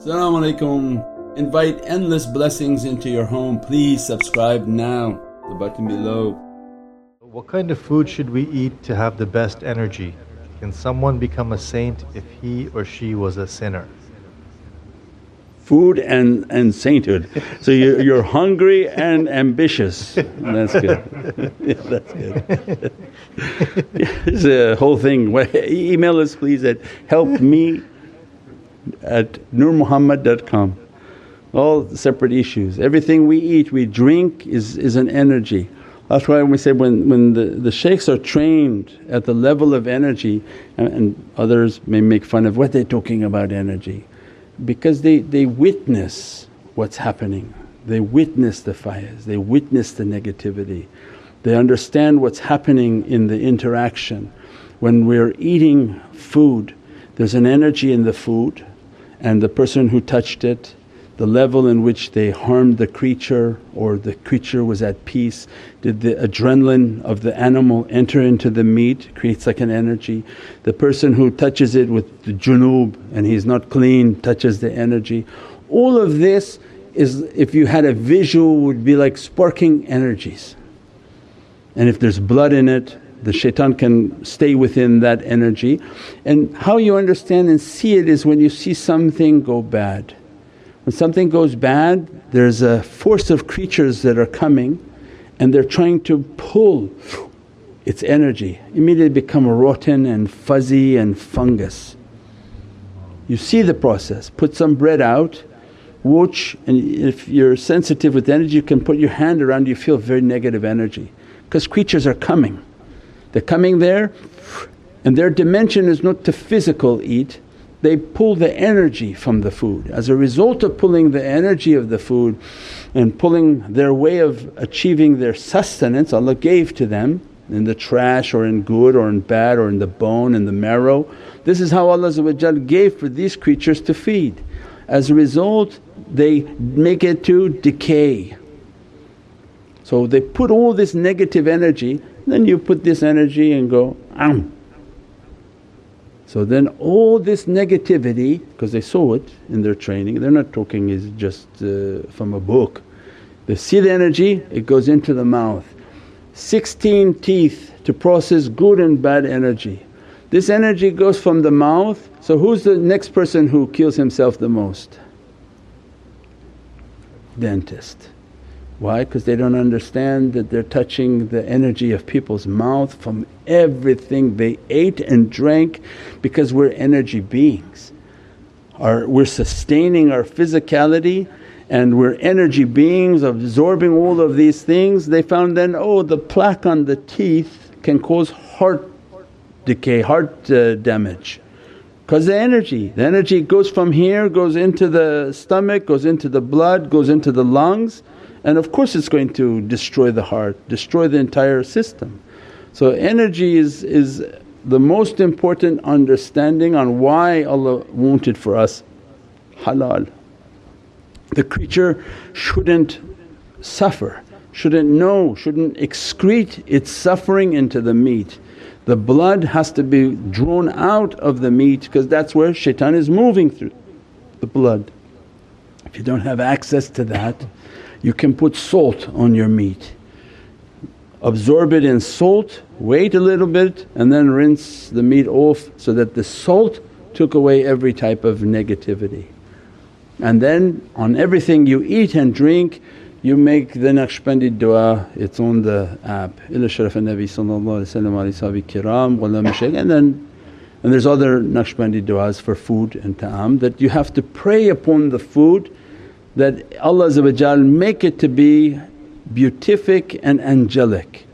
Assalamu alaikum. Invite endless blessings into your home. Please subscribe now, the button below. What kind of food should we eat to have the best energy? Can someone become a saint if he or she was a sinner? Food and, and sainthood. So you're, you're hungry and ambitious. That's good. yeah, that's good. It's a whole thing. Email us please at helpme at nurmuhammad.com. All separate issues. Everything we eat, we drink is, is an energy. That's why we say when, when the, the shaykhs are trained at the level of energy and, and others may make fun of what they're talking about energy because they, they witness what's happening, they witness the fires, they witness the negativity, they understand what's happening in the interaction. When we're eating food there's an energy in the food and the person who touched it, the level in which they harmed the creature or the creature was at peace. Did the adrenaline of the animal enter into the meat, creates like an energy. The person who touches it with the junub and he's not clean touches the energy. All of this is if you had a visual would be like sparking energies. And if there's blood in it the shaitan can stay within that energy. And how you understand and see it is when you see something go bad. When something goes bad there's a force of creatures that are coming and they're trying to pull its energy, immediately become rotten and fuzzy and fungus. You see the process, put some bread out, watch and if you're sensitive with energy you can put your hand around you feel very negative energy because creatures are coming. They're coming there and their dimension is not to physical eat, they pull the energy from the food. As a result of pulling the energy of the food and pulling their way of achieving their sustenance Allah gave to them in the trash or in good or in bad or in the bone and the marrow. This is how Allah gave for these creatures to feed. As a result they make it to decay. So they put all this negative energy then you put this energy and go, am. So then all this negativity because they saw it in their training, they're not talking is just uh, from a book. They see the energy, it goes into the mouth. 16 teeth to process good and bad energy. This energy goes from the mouth, so who's the next person who kills himself the most? Dentist. Why? Because they don't understand that they're touching the energy of people's mouth from everything they ate and drank because we're energy beings. Our, we're sustaining our physicality and we're energy beings absorbing all of these things. They found then, oh the plaque on the teeth can cause heart decay, heart uh, damage because the energy, the energy goes from here, goes into the stomach, goes into the blood, goes into the lungs and of course it's going to destroy the heart, destroy the entire system. So energy is, is the most important understanding on why Allah wanted for us halal. The creature shouldn't suffer, shouldn't know, shouldn't excrete its suffering into the meat. The blood has to be drawn out of the meat because that's where shaitan is moving through the blood. If you don't have access to that you can put salt on your meat. Absorb it in salt, wait a little bit and then rinse the meat off so that the salt took away every type of negativity. And then on everything you eat and drink you make the Naqshbandi dua, it's on the app, ila sharaf al-Nabi kiram and then and there's other Naqshbandi du'as for food and ta'am that you have to pray upon the food that Allah make it to be beatific and angelic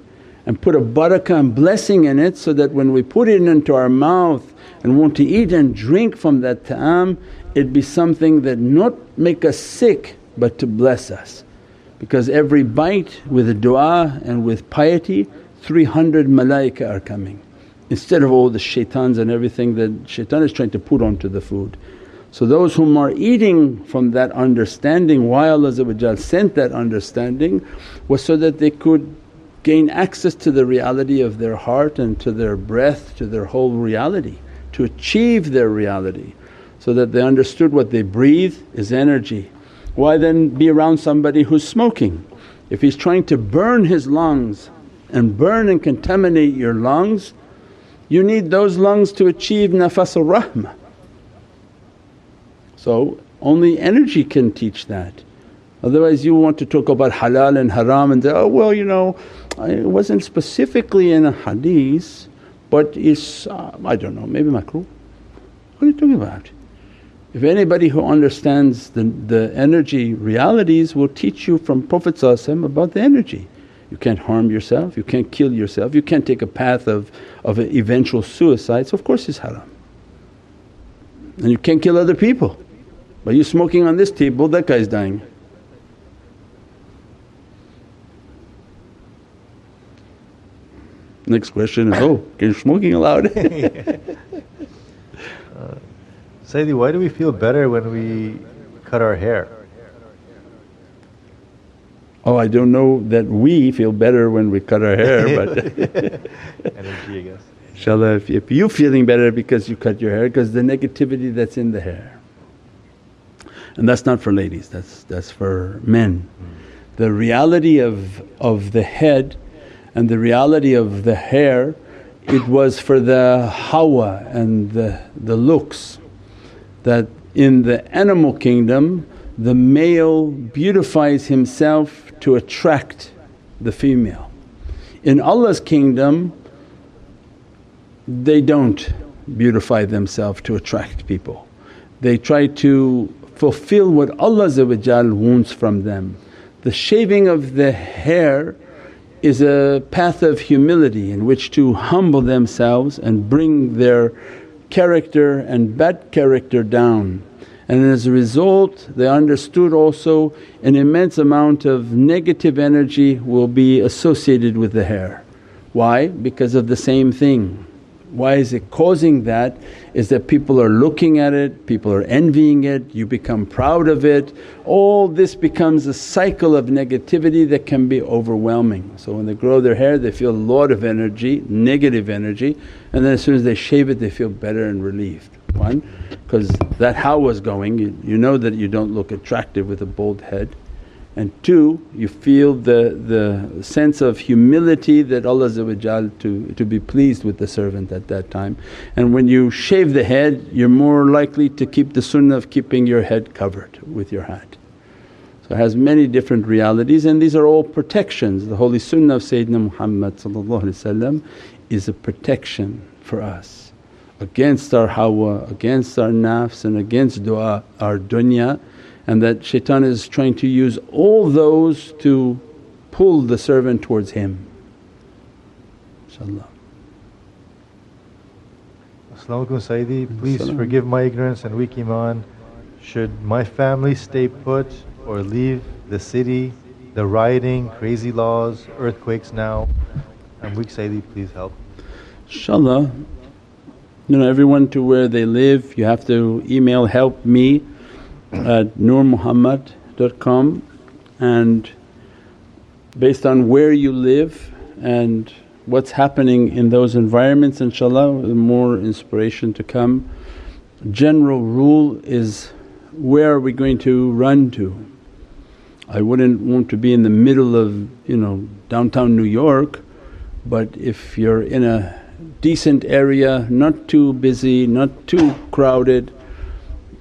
and put a barakah and blessing in it so that when we put it into our mouth and want to eat and drink from that ta'am it be something that not make us sick but to bless us. Because every bite with a du'a and with piety 300 malaika are coming instead of all the shaitans and everything that shaitan is trying to put onto the food. So those whom are eating from that understanding why Allah sent that understanding was so that they could gain access to the reality of their heart and to their breath, to their whole reality, to achieve their reality. so that they understood what they breathe is energy. Why then be around somebody who's smoking? If he's trying to burn his lungs and burn and contaminate your lungs, you need those lungs to achieve nafasul rahmah. So only energy can teach that. Otherwise you want to talk about halal and haram and say, oh well you know it wasn't specifically in a hadith but it's uh, I don't know maybe makruh. What are you talking about? If anybody who understands the, the energy realities will teach you from Prophet about the energy. You can't harm yourself, you can't kill yourself, you can't take a path of, of eventual suicide, so of course it's haram. And you can't kill other people. By you smoking on this table that guy's dying. Next question is, oh, is smoking allowed? Uh, Sayyidi, why do we feel better when we cut our hair? Oh, I don't know that we feel better when we cut our hair, but energy, I guess. Inshallah, if, if you feeling better because you cut your hair, because the negativity that's in the hair. And that's not for ladies, that's that's for men. The reality of of the head and the reality of the hair, it was for the hawa and the, the looks that in the animal kingdom the male beautifies himself to attract the female. In Allah's kingdom they don't beautify themselves to attract people. They try to fulfill what Allah wants from them. The shaving of the hair is a path of humility in which to humble themselves and bring their character and bad character down. And as a result they understood also an immense amount of negative energy will be associated with the hair. Why? Because of the same thing. Why is it causing that? Is that people are looking at it, people are envying it, you become proud of it. All this becomes a cycle of negativity that can be overwhelming. So when they grow their hair they feel a lot of energy, negative energy and then as soon as they shave it they feel better and relieved. One, because that how was going, you, you know that you don't look attractive with a bald head and two you feel the, the sense of humility that Allah to, to be pleased with the servant at that time. And when you shave the head you're more likely to keep the sunnah of keeping your head covered with your hat. So it has many different realities and these are all protections. The holy sunnah of Sayyidina Muhammad is a protection for us against our hawa, against our nafs and against du'a, our dunya and that shaitan is trying to use all those to pull the servant towards him. InshaAllah. As-salamu alaykum Sayyidi, please As-salam. forgive my ignorance and weak iman. Should my family stay put or leave the city, the rioting, crazy laws, earthquakes now? I'm weak Sayyidi, please help. InshaAllah, you know everyone to where they live you have to email help me at nurmuhammad.com and based on where you live and what's happening in those environments inshaAllah more inspiration to come. General rule is where are we going to run to? I wouldn't want to be in the middle of you know downtown New York but if you're in a decent area, not too busy, not too crowded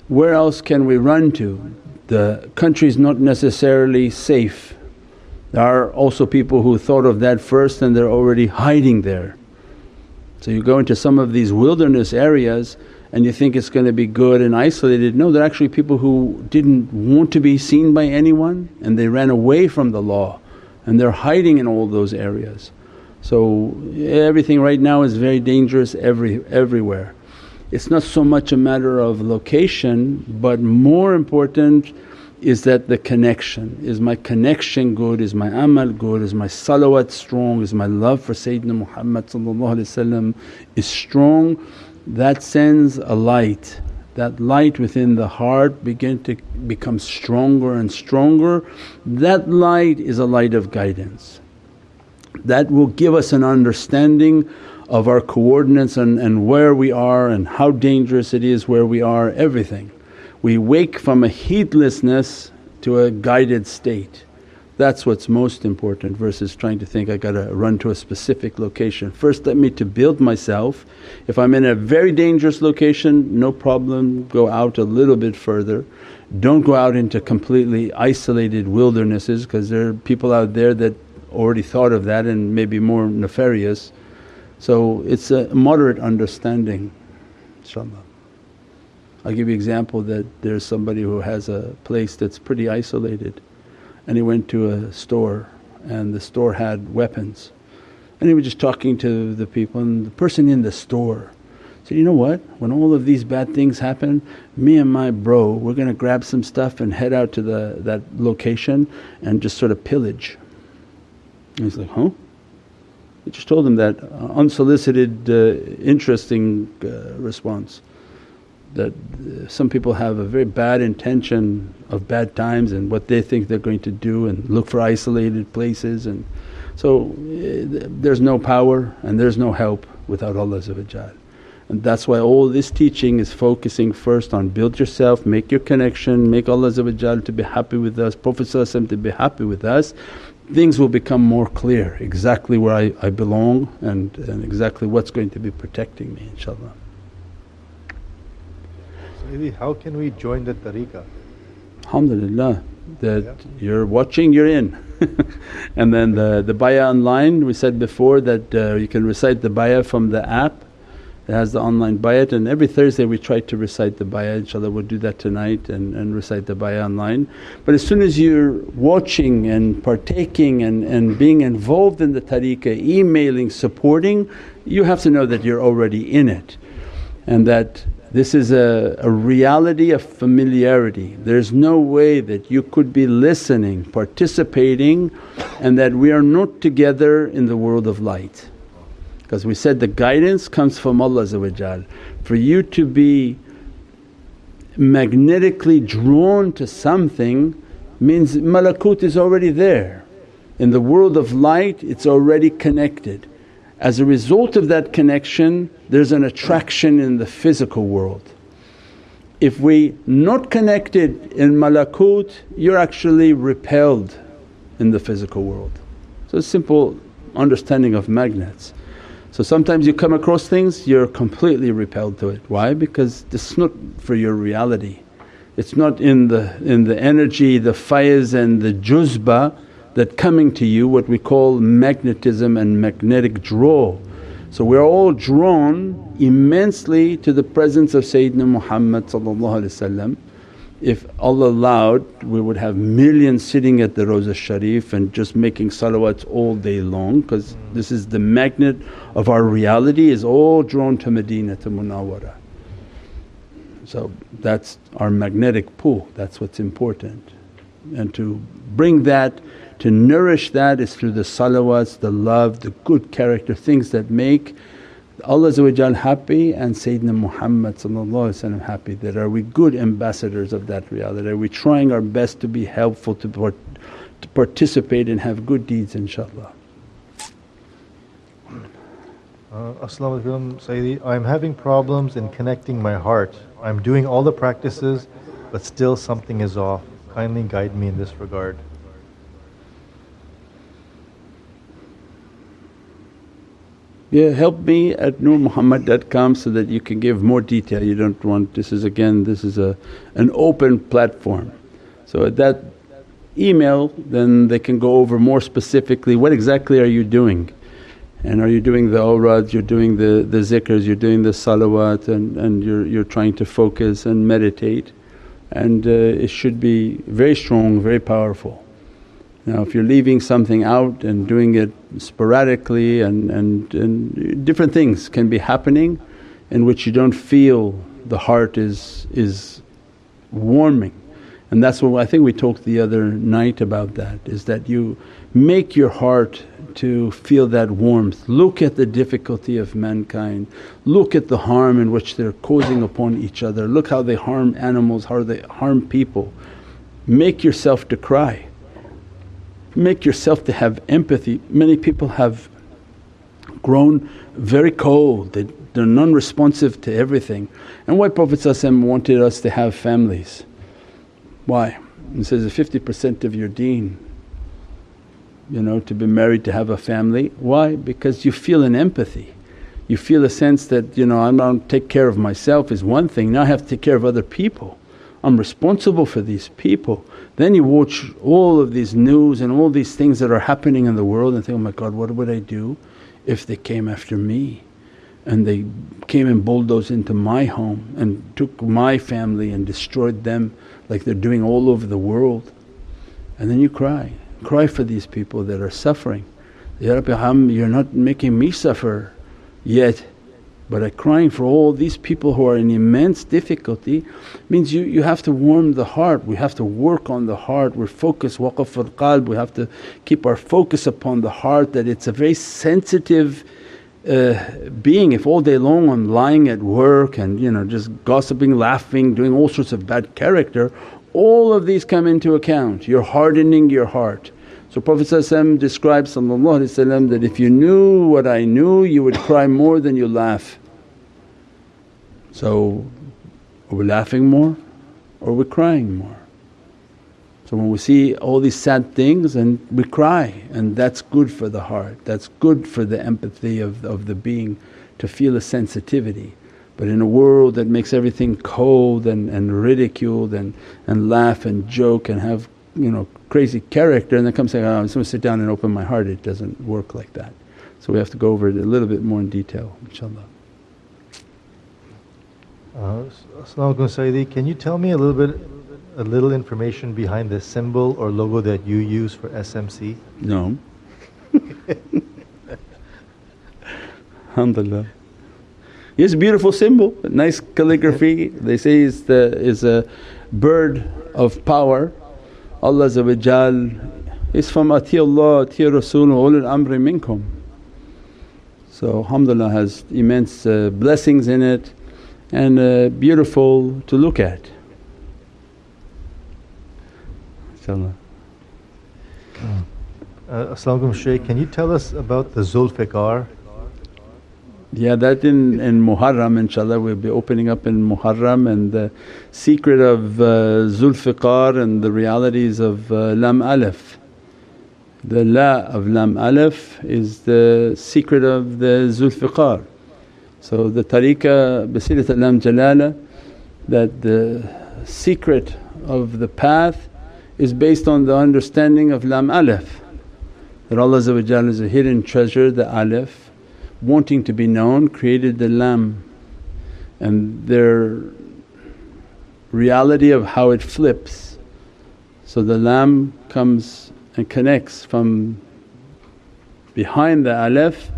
where else can we run to? The country's not necessarily safe. There are also people who thought of that first and they're already hiding there. So you go into some of these wilderness areas and you think it's going to be good and isolated. No, they're actually people who didn't want to be seen by anyone and they ran away from the law and they're hiding in all those areas. So everything right now is very dangerous every, everywhere. It's not so much a matter of location but more important is that the connection. Is my connection good? Is my amal good? Is my salawat strong? Is my love for Sayyidina Muhammad is strong? That sends a light. That light within the heart begin to become stronger and stronger. That light is a light of guidance. That will give us an understanding of our coordinates and, and where we are and how dangerous it is where we are, everything. We wake from a heedlessness to a guided state. That's what's most important versus trying to think, I gotta run to a specific location. First let me to build myself. If I'm in a very dangerous location, no problem, go out a little bit further. Don't go out into completely isolated wildernesses because there are people out there that already thought of that and maybe more nefarious. So it's a moderate understanding inshaAllah. I'll give you example that there's somebody who has a place that's pretty isolated and he went to a store and the store had weapons and he was just talking to the people and the person in the store said, you know what when all of these bad things happen me and my bro we're going to grab some stuff and head out to the, that location and just sort of pillage. And he's like, huh? He just told him that uh, unsolicited uh, interesting uh, response that uh, some people have a very bad intention of bad times and what they think they're going to do and look for isolated places and so uh, there's no power and there's no help without Allah and that's why all this teaching is focusing first on build yourself, make your connection, make Allah to be happy with us, Prophet to be happy with us. Things will become more clear exactly where I, I belong and, and exactly what's going to be protecting me inshaAllah. Sayyidi, how can we join the tariqah? Alhamdulillah that yeah. you're watching you're in and then the, the bayah online we said before that uh, you can recite the bayah from the app it has the online bayat and every Thursday we try to recite the bayat inshaAllah we'll do that tonight and, and recite the bayat online. But as soon as you're watching and partaking and, and being involved in the tariqah, emailing, supporting, you have to know that you're already in it and that this is a, a reality of familiarity. There's no way that you could be listening, participating and that we are not together in the world of light. Because we said the guidance comes from Allah For you to be magnetically drawn to something means malakut is already there. In the world of light it's already connected. As a result of that connection there's an attraction in the physical world. If we not connected in malakut you're actually repelled in the physical world. So simple understanding of magnets. So sometimes you come across things you're completely repelled to it. Why? Because it's not for your reality. It's not in the in the energy, the faiz and the juzba that coming to you what we call magnetism and magnetic draw. So we're all drawn immensely to the presence of Sayyidina Muhammad if Allah allowed we would have millions sitting at the Rawza Sharif and just making salawats all day long because this is the magnet of our reality is all drawn to Medina to Munawwara. So that's our magnetic pull, that's what's important. And to bring that, to nourish that is through the salawats, the love, the good character, things that make Allah happy and Sayyidina Muhammad happy that are we good ambassadors of that reality, are we trying our best to be helpful to, part, to participate and have good deeds inshaAllah. Uh, As-salamu alaykum Sayyidi, I'm having problems in connecting my heart. I'm doing all the practices but still something is off. Kindly guide me in this regard. Yeah, help me at nurmuhammad.com so that you can give more detail. You don't want this is again this is a an open platform. So at that email then they can go over more specifically what exactly are you doing and are you doing the awrads, you're doing the, the zikrs, you're doing the salawat and, and you're, you're trying to focus and meditate and uh, it should be very strong, very powerful. Now if you're leaving something out and doing it sporadically and, and, and different things can be happening in which you don't feel the heart is, is warming. And that's what I think we talked the other night about that is that you make your heart to feel that warmth. Look at the difficulty of mankind, look at the harm in which they're causing upon each other, look how they harm animals, how they harm people. Make yourself to cry make yourself to have empathy. Many people have grown very cold, they, they're non responsive to everything. And why Prophet wanted us to have families? Why? He says, 50% of your deen, you know, to be married, to have a family. Why? Because you feel an empathy. You feel a sense that, you know, I'm not take care of myself is one thing, now I have to take care of other people. I'm responsible for these people. Then you watch all of these news and all these things that are happening in the world and think, oh my God, what would I do if they came after me? And they came and bulldozed into my home and took my family and destroyed them like they're doing all over the world. And then you cry, cry for these people that are suffering. Ya Rabbi, you're not making me suffer yet but crying for all these people who are in immense difficulty means you, you have to warm the heart, we have to work on the heart, we're focused waqaf al qalb, we have to keep our focus upon the heart that it's a very sensitive uh, being. If all day long I'm lying at work and you know just gossiping, laughing, doing all sorts of bad character, all of these come into account. You're hardening your heart. So Prophet describes that, if you knew what I knew you would cry more than you laugh. So are we laughing more or are we crying more? So when we see all these sad things and we cry and that's good for the heart, that's good for the empathy of, of the being to feel a sensitivity. But in a world that makes everything cold and, and ridiculed and, and laugh and joke and have you know crazy character and then come say, oh, I'm just going to sit down and open my heart. It doesn't work like that. So we have to go over it a little bit more in detail inshaAllah. Uh, Sayyidi, can you tell me a little bit, a little information behind the symbol or logo that you use for SMC? No. Alhamdulillah. It's a beautiful symbol, nice calligraphy. They say it's the is a bird of power Allah is from Ati Allah, Ati Rasul ulul amri minkum. So alhamdulillah has immense uh, blessings in it and uh, beautiful to look at. InshaAllah. Uh, As-salamu Shaykh, can you tell us about the Zulfiqar? Yeah, that in, in Muharram inshaAllah we'll be opening up in Muharram and the secret of uh, Zulfiqar and the realities of uh, Lam Alif. The La of Lam Alif is the secret of the Zulfiqar. So the tariqah Basilat Lam Jalala that the secret of the path is based on the understanding of Lam Alif that Allah is a hidden treasure, the Alif wanting to be known created the lam and their reality of how it flips. So the lam comes and connects from behind the alif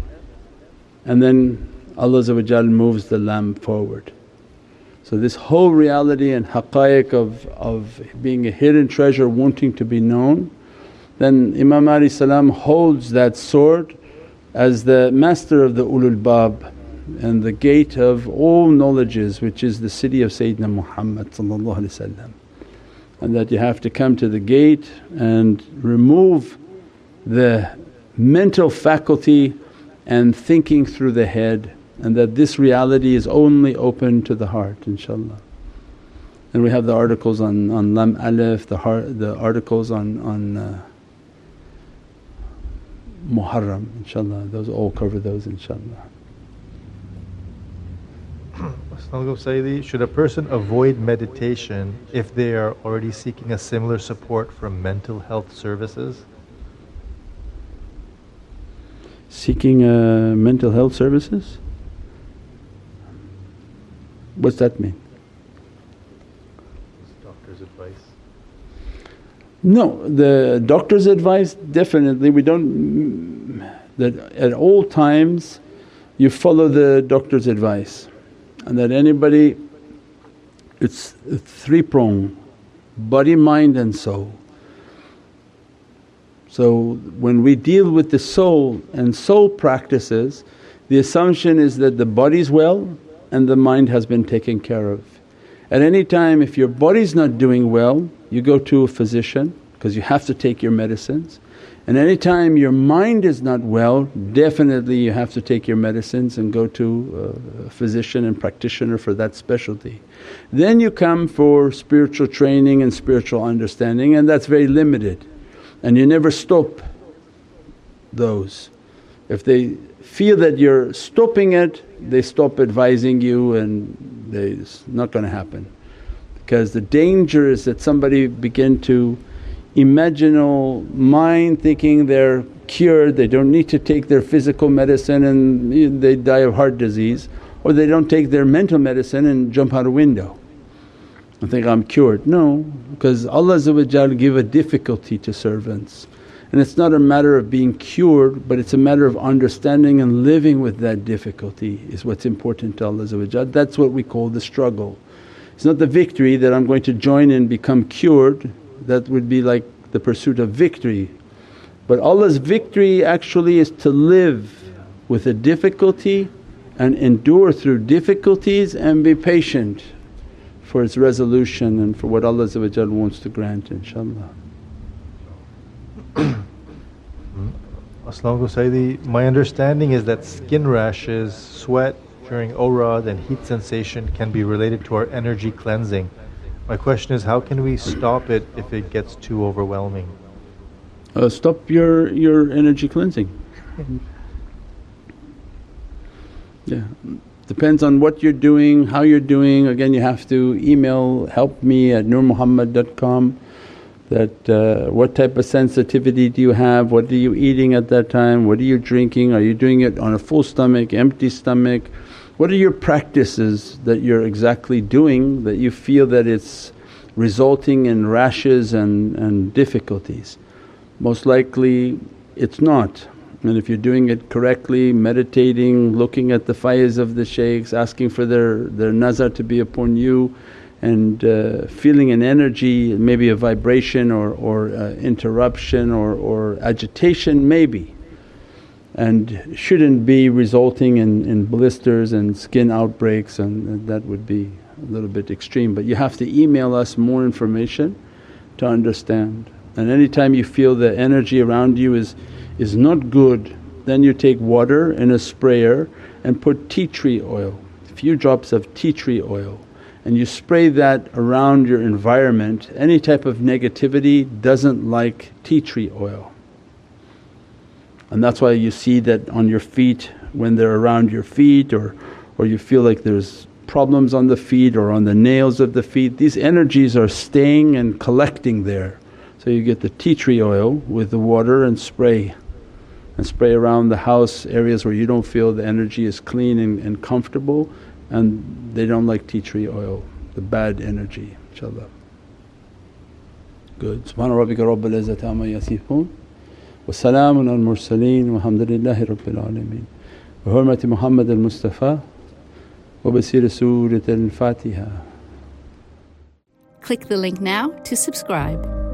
and then Allah moves the lam forward. So this whole reality and haqqaiq of, of being a hidden treasure wanting to be known, then Imam salam holds that sword as the master of the ulul bab and the gate of all knowledges which is the city of Sayyidina Muhammad and that you have to come to the gate and remove the mental faculty and thinking through the head and that this reality is only open to the heart inshaAllah. And we have the articles on, on Lam Alif, the, heart, the articles on, on uh, Muharram inshaAllah, those all cover those inshaAllah. Sayyidi, should a person avoid meditation if they are already seeking a similar support from mental health services? Seeking uh, mental health services? What's that mean? No, the doctor's advice definitely we don't that at all times you follow the doctor's advice and that anybody it's three prong body, mind and soul. So when we deal with the soul and soul practices the assumption is that the body's well and the mind has been taken care of. At any time if your body's not doing well you go to a physician because you have to take your medicines And anytime your mind is not well, definitely you have to take your medicines and go to uh, a physician and practitioner for that specialty. Then you come for spiritual training and spiritual understanding, and that's very limited. And you never stop those. If they feel that you're stopping it, they stop advising you and it's not going to happen. Because the danger is that somebody begin to imaginal mind thinking they're cured, they don't need to take their physical medicine and they die of heart disease or they don't take their mental medicine and jump out a window and think, I'm cured. No, because Allah give a difficulty to servants and it's not a matter of being cured but it's a matter of understanding and living with that difficulty is what's important to Allah That's what we call the struggle. It's not the victory that I'm going to join and become cured that would be like the pursuit of victory. But Allah's victory actually is to live with a difficulty and endure through difficulties and be patient for its resolution and for what Allah wants to grant inshaAllah. As-salamu Sayyidi, my understanding is that skin rashes, sweat during awrad and heat sensation can be related to our energy cleansing. My question is how can we stop it if it gets too overwhelming? Uh, stop your, your energy cleansing. yeah, depends on what you're doing, how you're doing. Again you have to email help me at nurmuhammad.com that uh, what type of sensitivity do you have, what are you eating at that time, what are you drinking, are you doing it on a full stomach, empty stomach, what are your practices that you're exactly doing that you feel that it's resulting in rashes and, and difficulties? Most likely it's not. And if you're doing it correctly, meditating, looking at the faiz of the shaykhs, asking for their, their nazar to be upon you and uh, feeling an energy, maybe a vibration or, or uh, interruption or, or agitation maybe and shouldn't be resulting in, in blisters and skin outbreaks and, and that would be a little bit extreme. But you have to email us more information to understand. And anytime you feel the energy around you is, is not good then you take water in a sprayer and put tea tree oil, a few drops of tea tree oil and you spray that around your environment, any type of negativity doesn't like tea tree oil. And that's why you see that on your feet when they're around your feet or, or you feel like there's problems on the feet or on the nails of the feet, these energies are staying and collecting there. So you get the tea tree oil with the water and spray and spray around the house areas where you don't feel the energy is clean and, and comfortable and they don't like tea tree oil, the bad energy inshaAllah. Good. Subhana rabbika rabbil izzati amma. وسلام على المرسلين والحمد لله رب العالمين بحرمة محمد المصطفى وبسير سورة الفاتحة Click the link now to subscribe.